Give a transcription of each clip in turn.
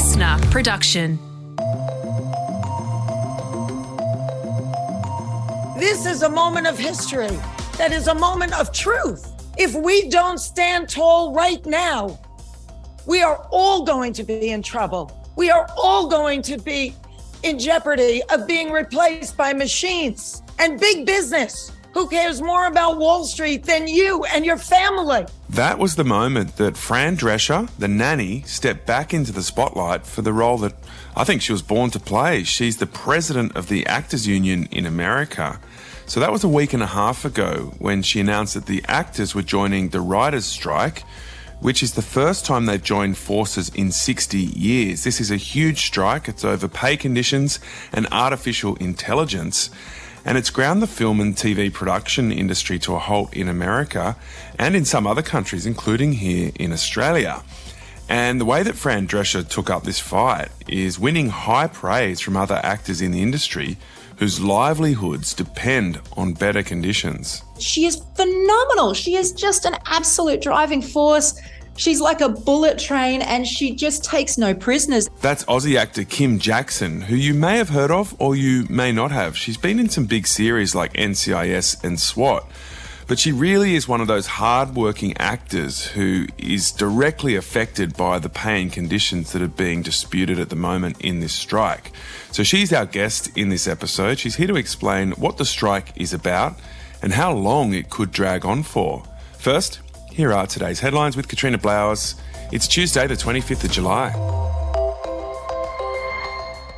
listener production. This is a moment of history. That is a moment of truth. If we don't stand tall right now, we are all going to be in trouble. We are all going to be in jeopardy of being replaced by machines and big business. Who cares more about Wall Street than you and your family? That was the moment that Fran Drescher, the nanny, stepped back into the spotlight for the role that I think she was born to play. She's the president of the Actors Union in America. So that was a week and a half ago when she announced that the actors were joining the writers' strike, which is the first time they've joined forces in 60 years. This is a huge strike. It's over pay conditions and artificial intelligence and it's ground the film and TV production industry to a halt in America and in some other countries, including here in Australia. And the way that Fran Drescher took up this fight is winning high praise from other actors in the industry whose livelihoods depend on better conditions. She is phenomenal. She is just an absolute driving force. She's like a bullet train and she just takes no prisoners. That's Aussie actor Kym Jackson, who you may have heard of or you may not have. She's been in some big series like NCIS and SWAT. But she really is one of those hard-working actors who is directly affected by the pay and conditions that are being disputed at the moment in this strike. So she's our guest in this episode. She's here to explain what the strike is about and how long it could drag on for. First, here are today's headlines with Katrina Blowers. It's Tuesday, the 25th of July.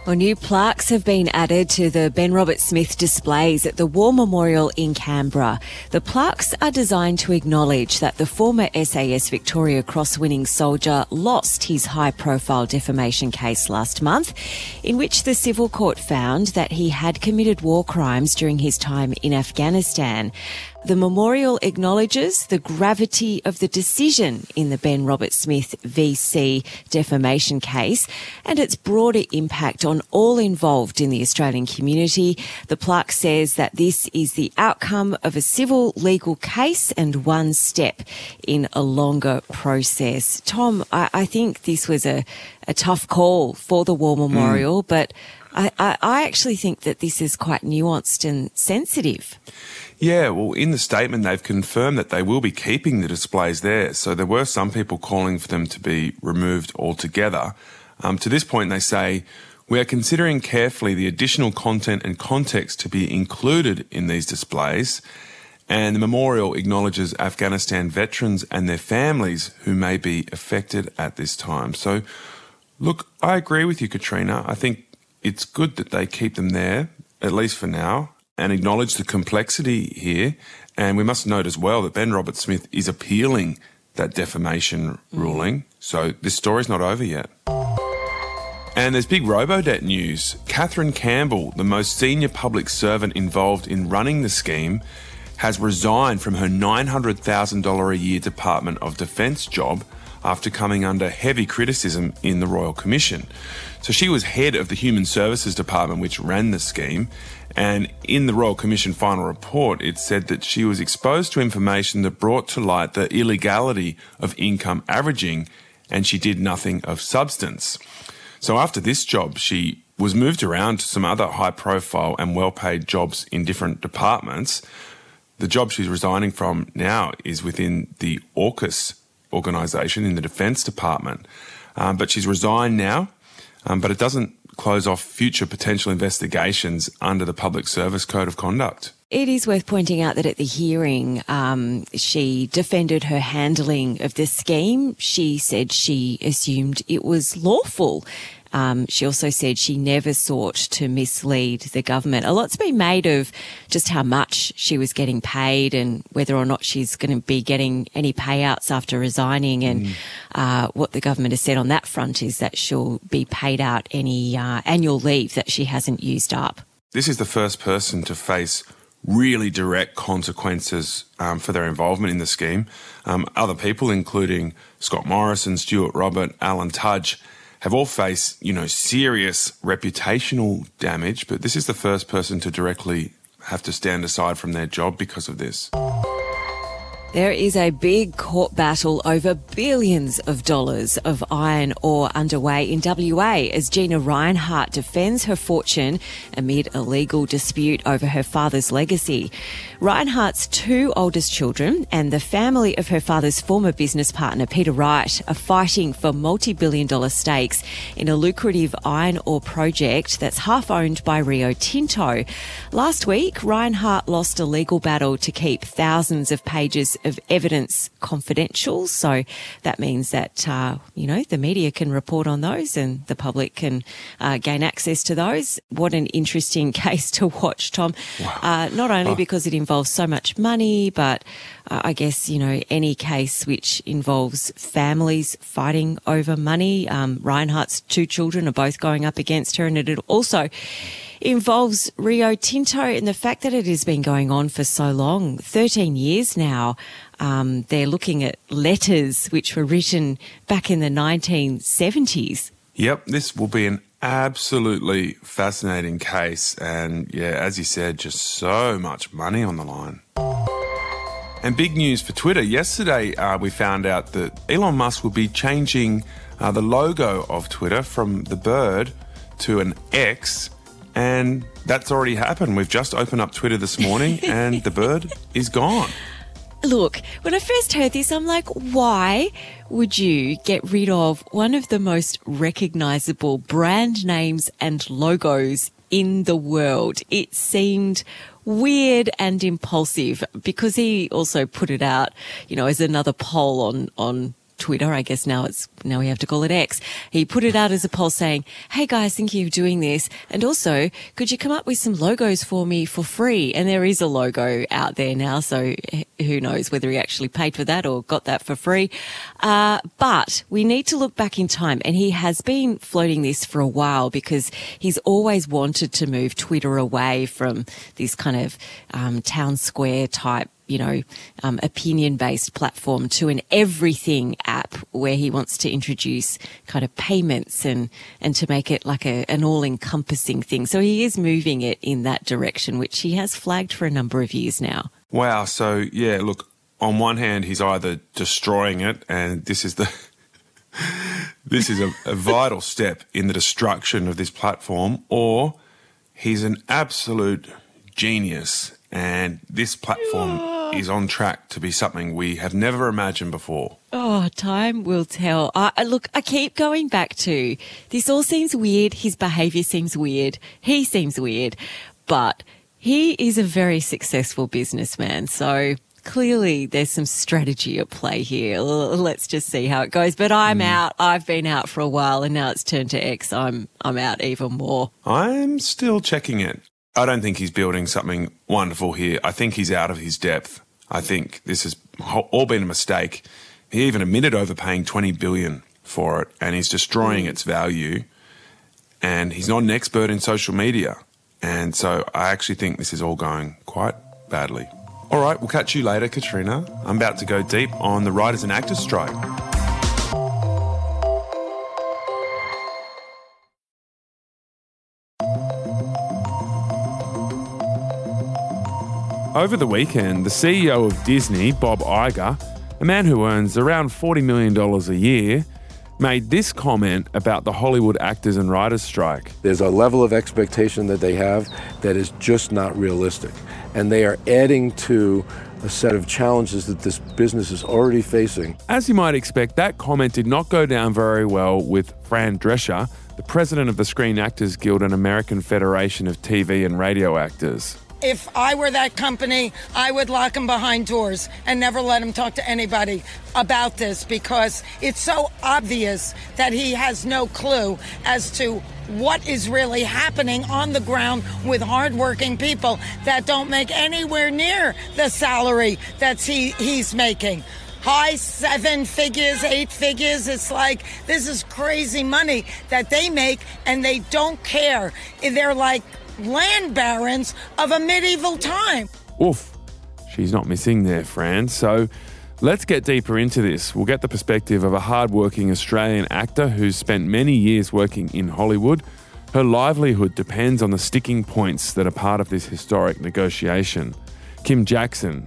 Well, new plaques have been added to the Ben Roberts-Smith displays at the War Memorial in Canberra. The plaques are designed to acknowledge that the former SAS Victoria Cross winning soldier lost his high profile defamation case last month, in which the civil court found that he had committed war crimes during his time in Afghanistan. The memorial acknowledges the gravity of the decision in the Ben Roberts-Smith VC defamation case and its broader impact on all involved in the Australian community. The plaque says that this is the outcome of a civil legal case and one step in a longer process. Tom, I, I think this was a, a tough call for the War Memorial, mm. but I, I, I actually think that this is quite nuanced and sensitive. Yeah, well, in the statement, they've confirmed that they will be keeping the displays there. So there were some people calling for them to be removed altogether. Um, to this point, they say, we are considering carefully the additional content and context to be included in these displays. And the memorial acknowledges Afghanistan veterans and their families who may be affected at this time. So, look, I agree with you, Katrina. I think it's good that they keep them there, at least for now, and acknowledge the complexity here. And we must note as well that Ben Roberts-Smith is appealing that defamation hmm. ruling. So this story's not over yet. And there's big Robodebt news. Kathryn Campbell, the most senior public servant involved in running the scheme, has resigned from her $900,000 a year Department of Defence job after coming under heavy criticism in the Royal Commission. So she was head of the Human Services Department, which ran the scheme. And in the Royal Commission final report, it said that she was exposed to information that brought to light the illegality of income averaging, and she did nothing of substance. So after this job, she was moved around to some other high profile and well paid jobs in different departments. The job she's resigning from now is within the AUKUS organisation in the Defence Department. Um, but she's resigned now, um, but it doesn't close off future potential investigations under the Public Service Code of Conduct. It is worth pointing out that at the hearing, um, she defended her handling of the scheme. She said she assumed it was lawful um, she also said she never sought to mislead the government. A lot's been made of just how much she was getting paid and whether or not she's going to be getting any payouts after resigning. And mm. uh, what the government has said on that front is that she'll be paid out any uh, annual leave that she hasn't used up. This is the first person to face really direct consequences um, for their involvement in the scheme. Um, other people, including Scott Morrison, Stuart Robert, Alan Tudge, have all faced, you know, serious reputational damage, but this is the first person to directly have to stand aside from their job because of this. There is a big court battle over billions of dollars of iron ore underway in WA as Gina Rinehart defends her fortune amid a legal dispute over her father's legacy. Rinehart's two oldest children and the family of her father's former business partner, Peter Wright, are fighting for multi billion dollar stakes in a lucrative iron ore project that's half owned by Rio Tinto. Last week, Rinehart lost a legal battle to keep thousands of pages of evidence confidential. So that means that, uh, you know, the media can report on those and the public can uh, gain access to those. What an interesting case to watch, Tom. Wow. Uh, not only oh. because it involves so much money, but uh, I guess, you know, any case which involves families fighting over money. Um, Rinehart's two children are both going up against her and it also involves Rio Tinto and the fact that it has been going on for so long 13 years now. Um, they're looking at letters which were written back in the 1970s. Yep, this will be an absolutely fascinating case. And yeah, as you said, just so much money on the line. And big news for Twitter. Yesterday, uh, we found out that Elon Musk will be changing uh, the logo of Twitter from the bird to an X. And that's already happened. We've just opened up Twitter this morning and the bird is gone. Look, when I first heard this, I'm like, why would you get rid of one of the most recognizable brand names and logos in the world? It seemed weird and impulsive because he also put it out, you know, as another poll on, on Twitter. I guess now it's now we have to call it X. He put it out as a poll saying, "Hey guys, thank you for doing this, and also could you come up with some logos for me for free?" And there is a logo out there now, so who knows whether he actually paid for that or got that for free. Uh, but we need to look back in time, and he has been floating this for a while because he's always wanted to move Twitter away from this kind of um, town square type you know, um, opinion based platform to an everything app where he wants to introduce kind of payments and, and to make it like a, an all encompassing thing. So he is moving it in that direction, which he has flagged for a number of years now. Wow. So, yeah, look, on one hand, he's either destroying it, and this is the. this is a, a vital step in the destruction of this platform, or he's an absolute genius and this platform is on track to be something we have never imagined before. Oh, time will tell. I, look, I keep going back to this all seems weird. His behavior seems weird. He seems weird, but he is a very successful businessman. So clearly there's some strategy at play here. Let's just see how it goes. But I'm mm. out. I've been out for a while and now it's turned to X. I'm, I'm out even more. I'm still checking it. I don't think he's building something wonderful here. I think he's out of his depth. I think this has all been a mistake. He even admitted overpaying 20 billion for it and he's destroying its value. And he's not an expert in social media. And so I actually think this is all going quite badly. All right, we'll catch you later, Katrina. I'm about to go deep on the writers and actors strike. Over the weekend, the CEO of Disney, Bob Iger, a man who earns around $40 million a year, made this comment about the Hollywood actors and writers strike. There's a level of expectation that they have that is just not realistic. And they are adding to a set of challenges that this business is already facing. As you might expect, that comment did not go down very well with Fran Drescher, the president of the Screen Actors Guild and American Federation of TV and Radio Actors if I were that company, I would lock him behind doors and never let him talk to anybody about this because it's so obvious that he has no clue as to what is really happening on the ground with hardworking people that don't make anywhere near the salary that he, he's making high seven figures, eight figures. It's like this is crazy money that they make and they don't care. They're like land barons of a medieval time. Oof, she's not missing there, Fran. So let's get deeper into this. We'll get the perspective of a hardworking Australian actor who's spent many years working in Hollywood. Her livelihood depends on the sticking points that are part of this historic negotiation. Kym Jackson.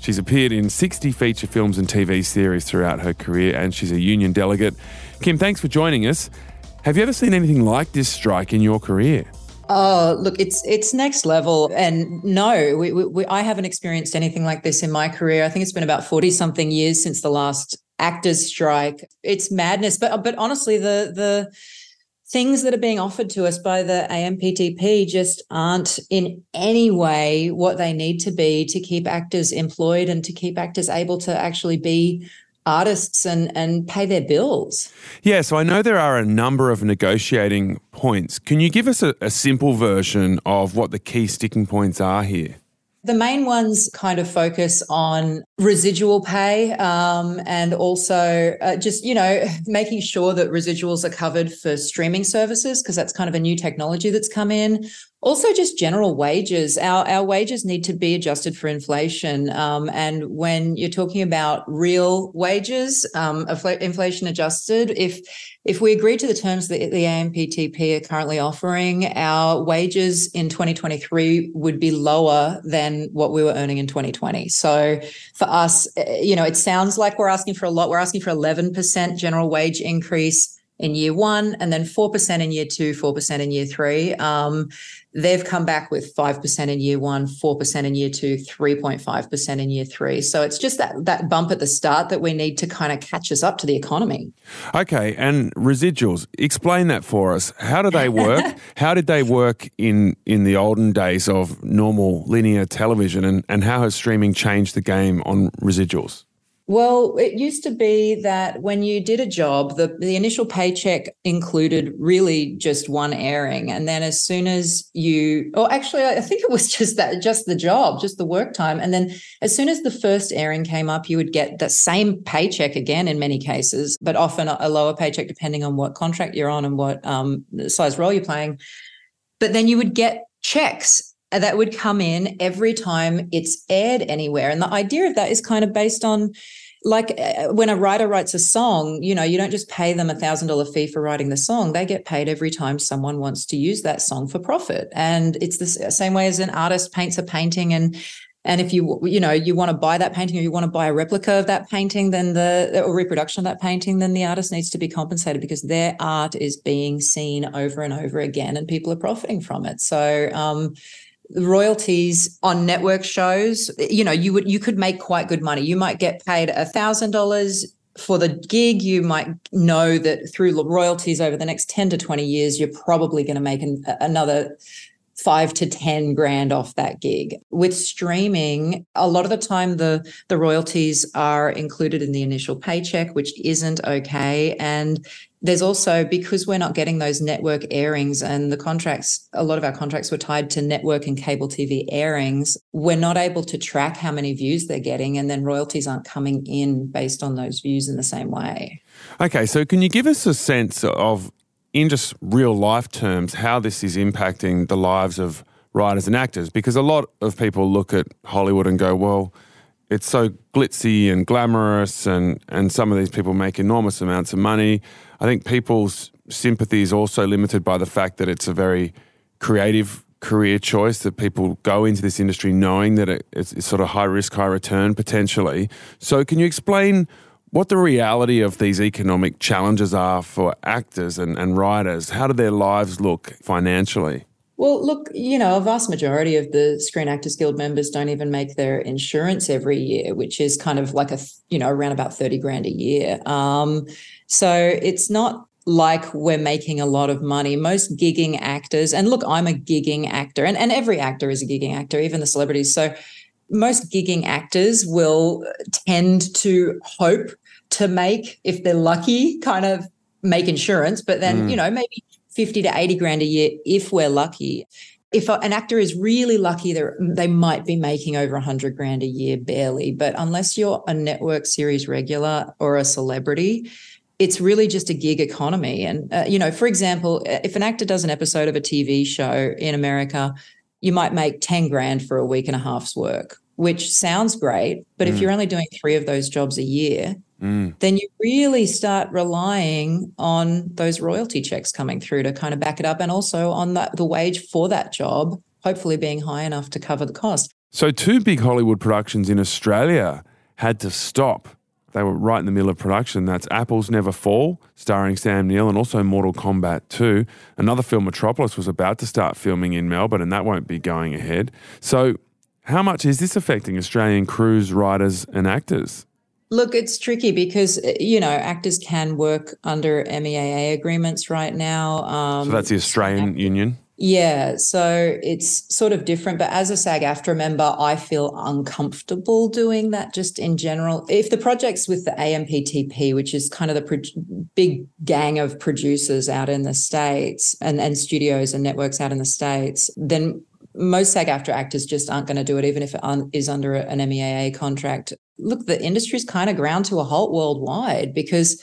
She's appeared in 60 feature films and TV series throughout her career, and she's a union delegate. Kym, thanks for joining us. Have you ever seen anything like this strike in your career? Oh, look, it's it's next level. And no, we, we, I haven't experienced anything like this in my career. I think it's been about 40 something years since the last actors strike. It's madness. But but honestly, the the things that are being offered to us by the AMPTP just aren't in any way what they need to be to keep actors employed and to keep actors able to actually be artists and, and pay their bills. Yeah, so I know there are a number of negotiating points. Can you give us a, a simple version of what the key sticking points are here? The main ones kind of focus on residual pay um, and also uh, just, you know, making sure that residuals are covered for streaming services because that's kind of a new technology that's come in. Also, just general wages. Our, our wages need to be adjusted for inflation. Um, and when you're talking about real wages, um, inflation adjusted, if if we agree to the terms that the AMPTP are currently offering, our wages in 2023 would be lower than what we were earning in 2020. So for us, eh, you know, it sounds like we're asking for a lot. We're asking for 11% general wage increase in year one, and then 4% in year two, 4% in year three. Um, they've come back with 5% in year one, 4% in year two, 3.5% in year three. So it's just that, that bump at the start that we need to kind of catch us up to the economy. Okay. And residuals, explain that for us. How do they work? how did they work in, in the olden days of normal linear television? And, and how has streaming changed the game on residuals? Well, it used to be that when you did a job, the, the initial paycheck included really just one airing. And then as soon as you, or actually, I think it was just that, just the job, just the work time. And then as soon as the first airing came up, you would get the same paycheck again in many cases, but often a lower paycheck depending on what contract you're on and what um, size role you're playing. But then you would get checks that would come in every time it's aired anywhere. And the idea of that is kind of based on like uh, when a writer writes a song, you know, you don't just pay them a thousand dollar fee for writing the song. They get paid every time someone wants to use that song for profit. And it's the same way as an artist paints a painting and and if you you know you want to buy that painting or you want to buy a replica of that painting, then the or reproduction of that painting, then the artist needs to be compensated because their art is being seen over and over again, and people are profiting from it. So um, royalties on network shows you know you would you could make quite good money you might get paid a thousand dollars for the gig you might know that through royalties over the next 10 to 20 years you're probably going to make an, another five to 10 grand off that gig. With streaming, a lot of the time the, the royalties are included in the initial paycheck, which isn't okay. And there's also because we're not getting those network airings and the contracts a lot of our contracts were tied to network and cable tv airings we're not able to track how many views they're getting and then royalties aren't coming in based on those views in the same way. Okay so can you give us a sense of in just real life terms how this is impacting the lives of writers and actors? Because a lot of people look at hollywood and go well it's so glitzy and glamorous and, and some of these people make enormous amounts of money I think people's sympathy is also limited by the fact that it's a very creative career choice that people go into this industry knowing that it's, it's sort of high risk, high return potentially. So, can you explain what the reality of these economic challenges are for actors and, and writers? How do their lives look financially? Well, look, you know, a vast majority of the Screen Actors Guild members don't even make their insurance every year, which is kind of like a, you know, around about 30 grand a year. Um, so it's not like we're making a lot of money. Most gigging actors, and look, I'm a gigging actor, and, and every actor is a gigging actor, even the celebrities. So most gigging actors will tend to hope to make, if they're lucky, kind of make insurance, but then, mm. you know, maybe 50 to 80 grand a year if we're lucky. If an actor is really lucky, they might be making over 100 grand a year barely. But unless you're a network series regular or a celebrity, it's really just a gig economy. And, uh, you know, for example, if an actor does an episode of a TV show in America, you might make 10 grand for a week and a half's work, which sounds great. But mm. if you're only doing three of those jobs a year, mm. then you really start relying on those royalty checks coming through to kind of back it up and also on that, the wage for that job, hopefully being high enough to cover the cost. So, two big Hollywood productions in Australia had to stop. They were right in the middle of production. That's Apples Never Fall, starring Sam Neill, and also Mortal Kombat 2. Another film, Metropolis, was about to start filming in Melbourne, and that won't be going ahead. So, how much is this affecting Australian crews, writers, and actors? Look, it's tricky because you know actors can work under MEAA agreements right now. Um, so that's the Australian Union. Yeah, so it's sort of different. But as a SAG AFTRA member, I feel uncomfortable doing that just in general. If the project's with the AMPTP, which is kind of the pro- big gang of producers out in the States and, and studios and networks out in the States, then most SAG AFTRA actors just aren't going to do it, even if it un- is under an MEAA contract. Look, the industry's kind of ground to a halt worldwide because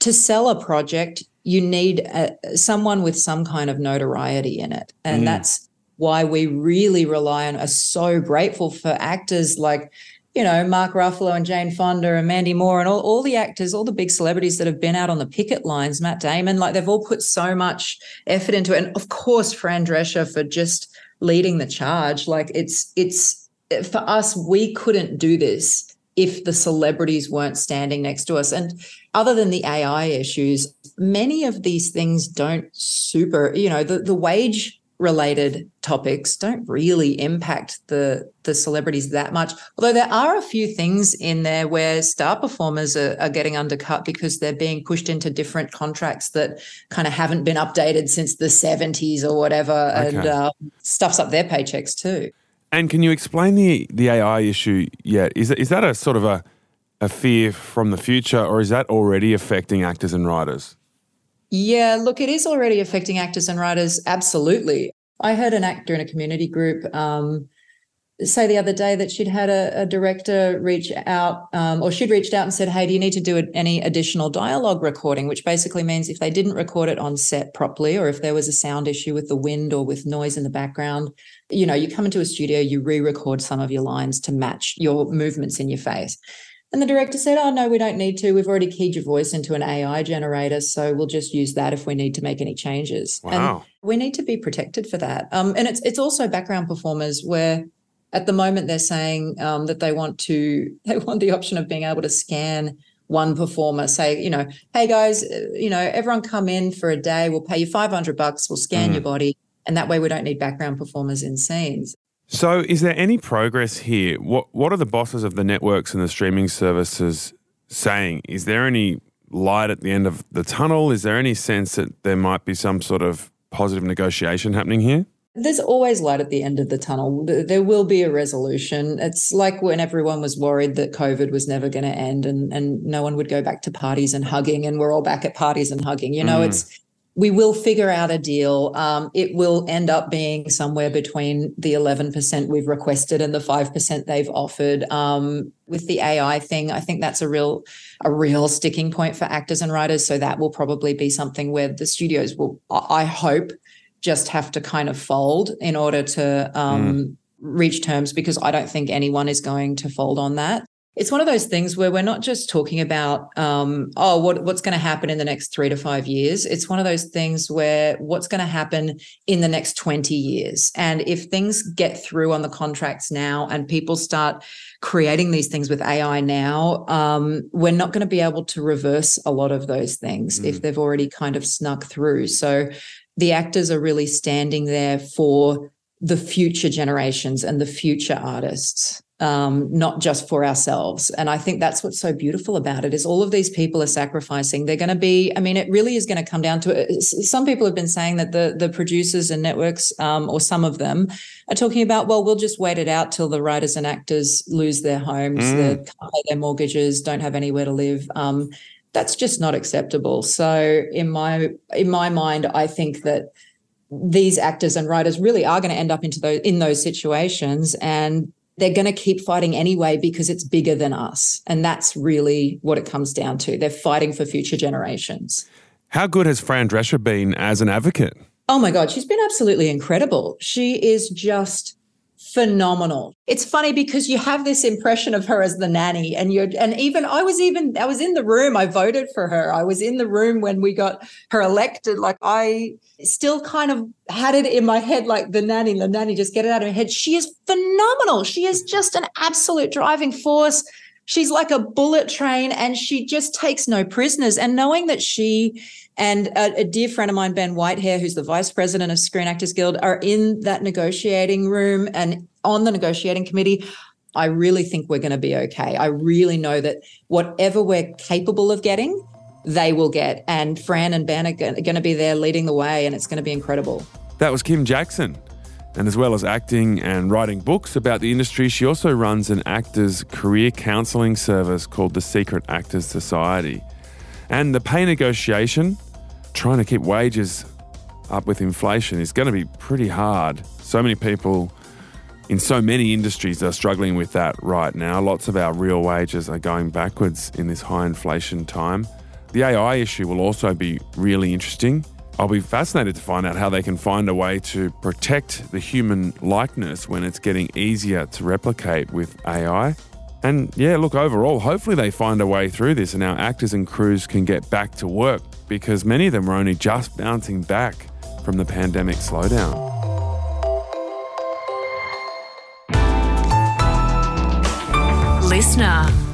to sell a project, you need a, someone with some kind of notoriety in it. And mm. that's why we really rely on, are so grateful for actors like, you know, Mark Ruffalo and Jane Fonda and Mandy Moore and all, all the actors, all the big celebrities that have been out on the picket lines, Matt Damon, like they've all put so much effort into it. And of course, Fran Drescher for just leading the charge. Like it's, it's, for us, we couldn't do this if the celebrities weren't standing next to us. And other than the AI issues, many of these things don't super, you know, the, the wage related topics don't really impact the the celebrities that much although there are a few things in there where star performers are, are getting undercut because they're being pushed into different contracts that kind of haven't been updated since the 70s or whatever okay. and uh, stuffs up their paychecks too and can you explain the the AI issue yet? Is is that a sort of a a fear from the future, or is that already affecting actors and writers? Yeah, look, it is already affecting actors and writers. Absolutely. I heard an actor in a community group um, say the other day that she'd had a, a director reach out, um, or she'd reached out and said, "Hey, do you need to do any additional dialogue recording?" Which basically means if they didn't record it on set properly, or if there was a sound issue with the wind or with noise in the background, you know, you come into a studio, you re-record some of your lines to match your movements in your face. And the director said, "Oh no, we don't need to. We've already keyed your voice into an AI generator, so we'll just use that if we need to make any changes." Wow. And we need to be protected for that. Um, and it's it's also background performers where at the moment, they're saying um, that they want to they want the option of being able to scan one performer. Say, you know, hey guys, uh, you know, everyone come in for a day. We'll pay you five hundred bucks. We'll scan mm. your body, and that way we don't need background performers in scenes. So, is there any progress here? What What are the bosses of the networks and the streaming services saying? Is there any light at the end of the tunnel? Is there any sense that there might be some sort of positive negotiation happening here? There's always light at the end of the tunnel. There will be a resolution. It's like when everyone was worried that COVID was never going to end and, and no one would go back to parties and hugging, and we're all back at parties and hugging. You know, mm. it's we will figure out a deal. Um, it will end up being somewhere between the 11% we've requested and the 5% they've offered. Um, with the AI thing, I think that's a real, a real sticking point for actors and writers. So that will probably be something where the studios will, I hope, just have to kind of fold in order to um, mm. reach terms because I don't think anyone is going to fold on that. It's one of those things where we're not just talking about, um, oh, what, what's going to happen in the next three to five years. It's one of those things where what's going to happen in the next 20 years. And if things get through on the contracts now and people start creating these things with AI now, um, we're not going to be able to reverse a lot of those things mm. if they've already kind of snuck through. So the actors are really standing there for the future generations and the future artists um, not just for ourselves and i think that's what's so beautiful about it is all of these people are sacrificing they're going to be i mean it really is going to come down to it some people have been saying that the the producers and networks um, or some of them are talking about well we'll just wait it out till the writers and actors lose their homes mm. they can't pay their mortgages don't have anywhere to live um, that's just not acceptable. So in my in my mind, I think that these actors and writers really are going to end up into those in those situations and they're going to keep fighting anyway because it's bigger than us. And that's really what it comes down to. They're fighting for future generations. How good has Fran Drescher been as an advocate? Oh my God, she's been absolutely incredible. She is just phenomenal. It's funny because you have this impression of her as the nanny and you're and even I was even I was in the room I voted for her. I was in the room when we got her elected like I still kind of had it in my head like the nanny the nanny just get it out of her head. She is phenomenal. She is just an absolute driving force. She's like a bullet train and she just takes no prisoners and knowing that she and a, a, dear friend of mine, Ben Whitehair, who's the vice president of Screen Actors Guild, are in that negotiating room and on the negotiating committee. I really think we're going to be okay. I really know that whatever we're capable of getting, they will get. And Fran and Ben are going to be there leading the way, and it's going to be incredible. That was Kym Jackson. And as well as acting and writing books about the industry, she also runs an actors' career counselling service called the Secret Actors Society. And the pay negotiation, trying to keep wages up with inflation, is going to be pretty hard. So many people in so many industries are struggling with that right now. Lots of our real wages are going backwards in this high inflation time. The AI issue will also be really interesting. I'll be fascinated to find out how they can find a way to protect the human likeness when it's getting easier to replicate with AI. And yeah, look, overall, hopefully they find a way through this and our actors and crews can get back to work because many of them are only just bouncing back from the pandemic slowdown. Listener.